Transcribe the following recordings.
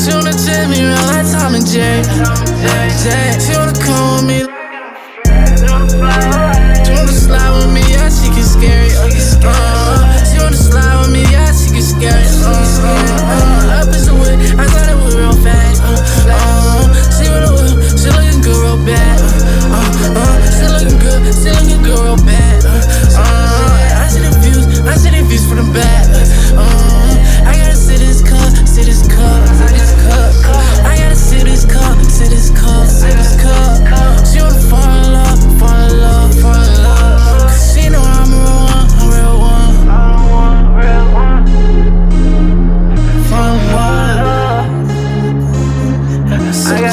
She wanna take me around like Tom and Jay. Jay. She wanna come with me.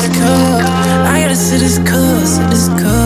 gotta. I gotta sip this cup, sip this cup.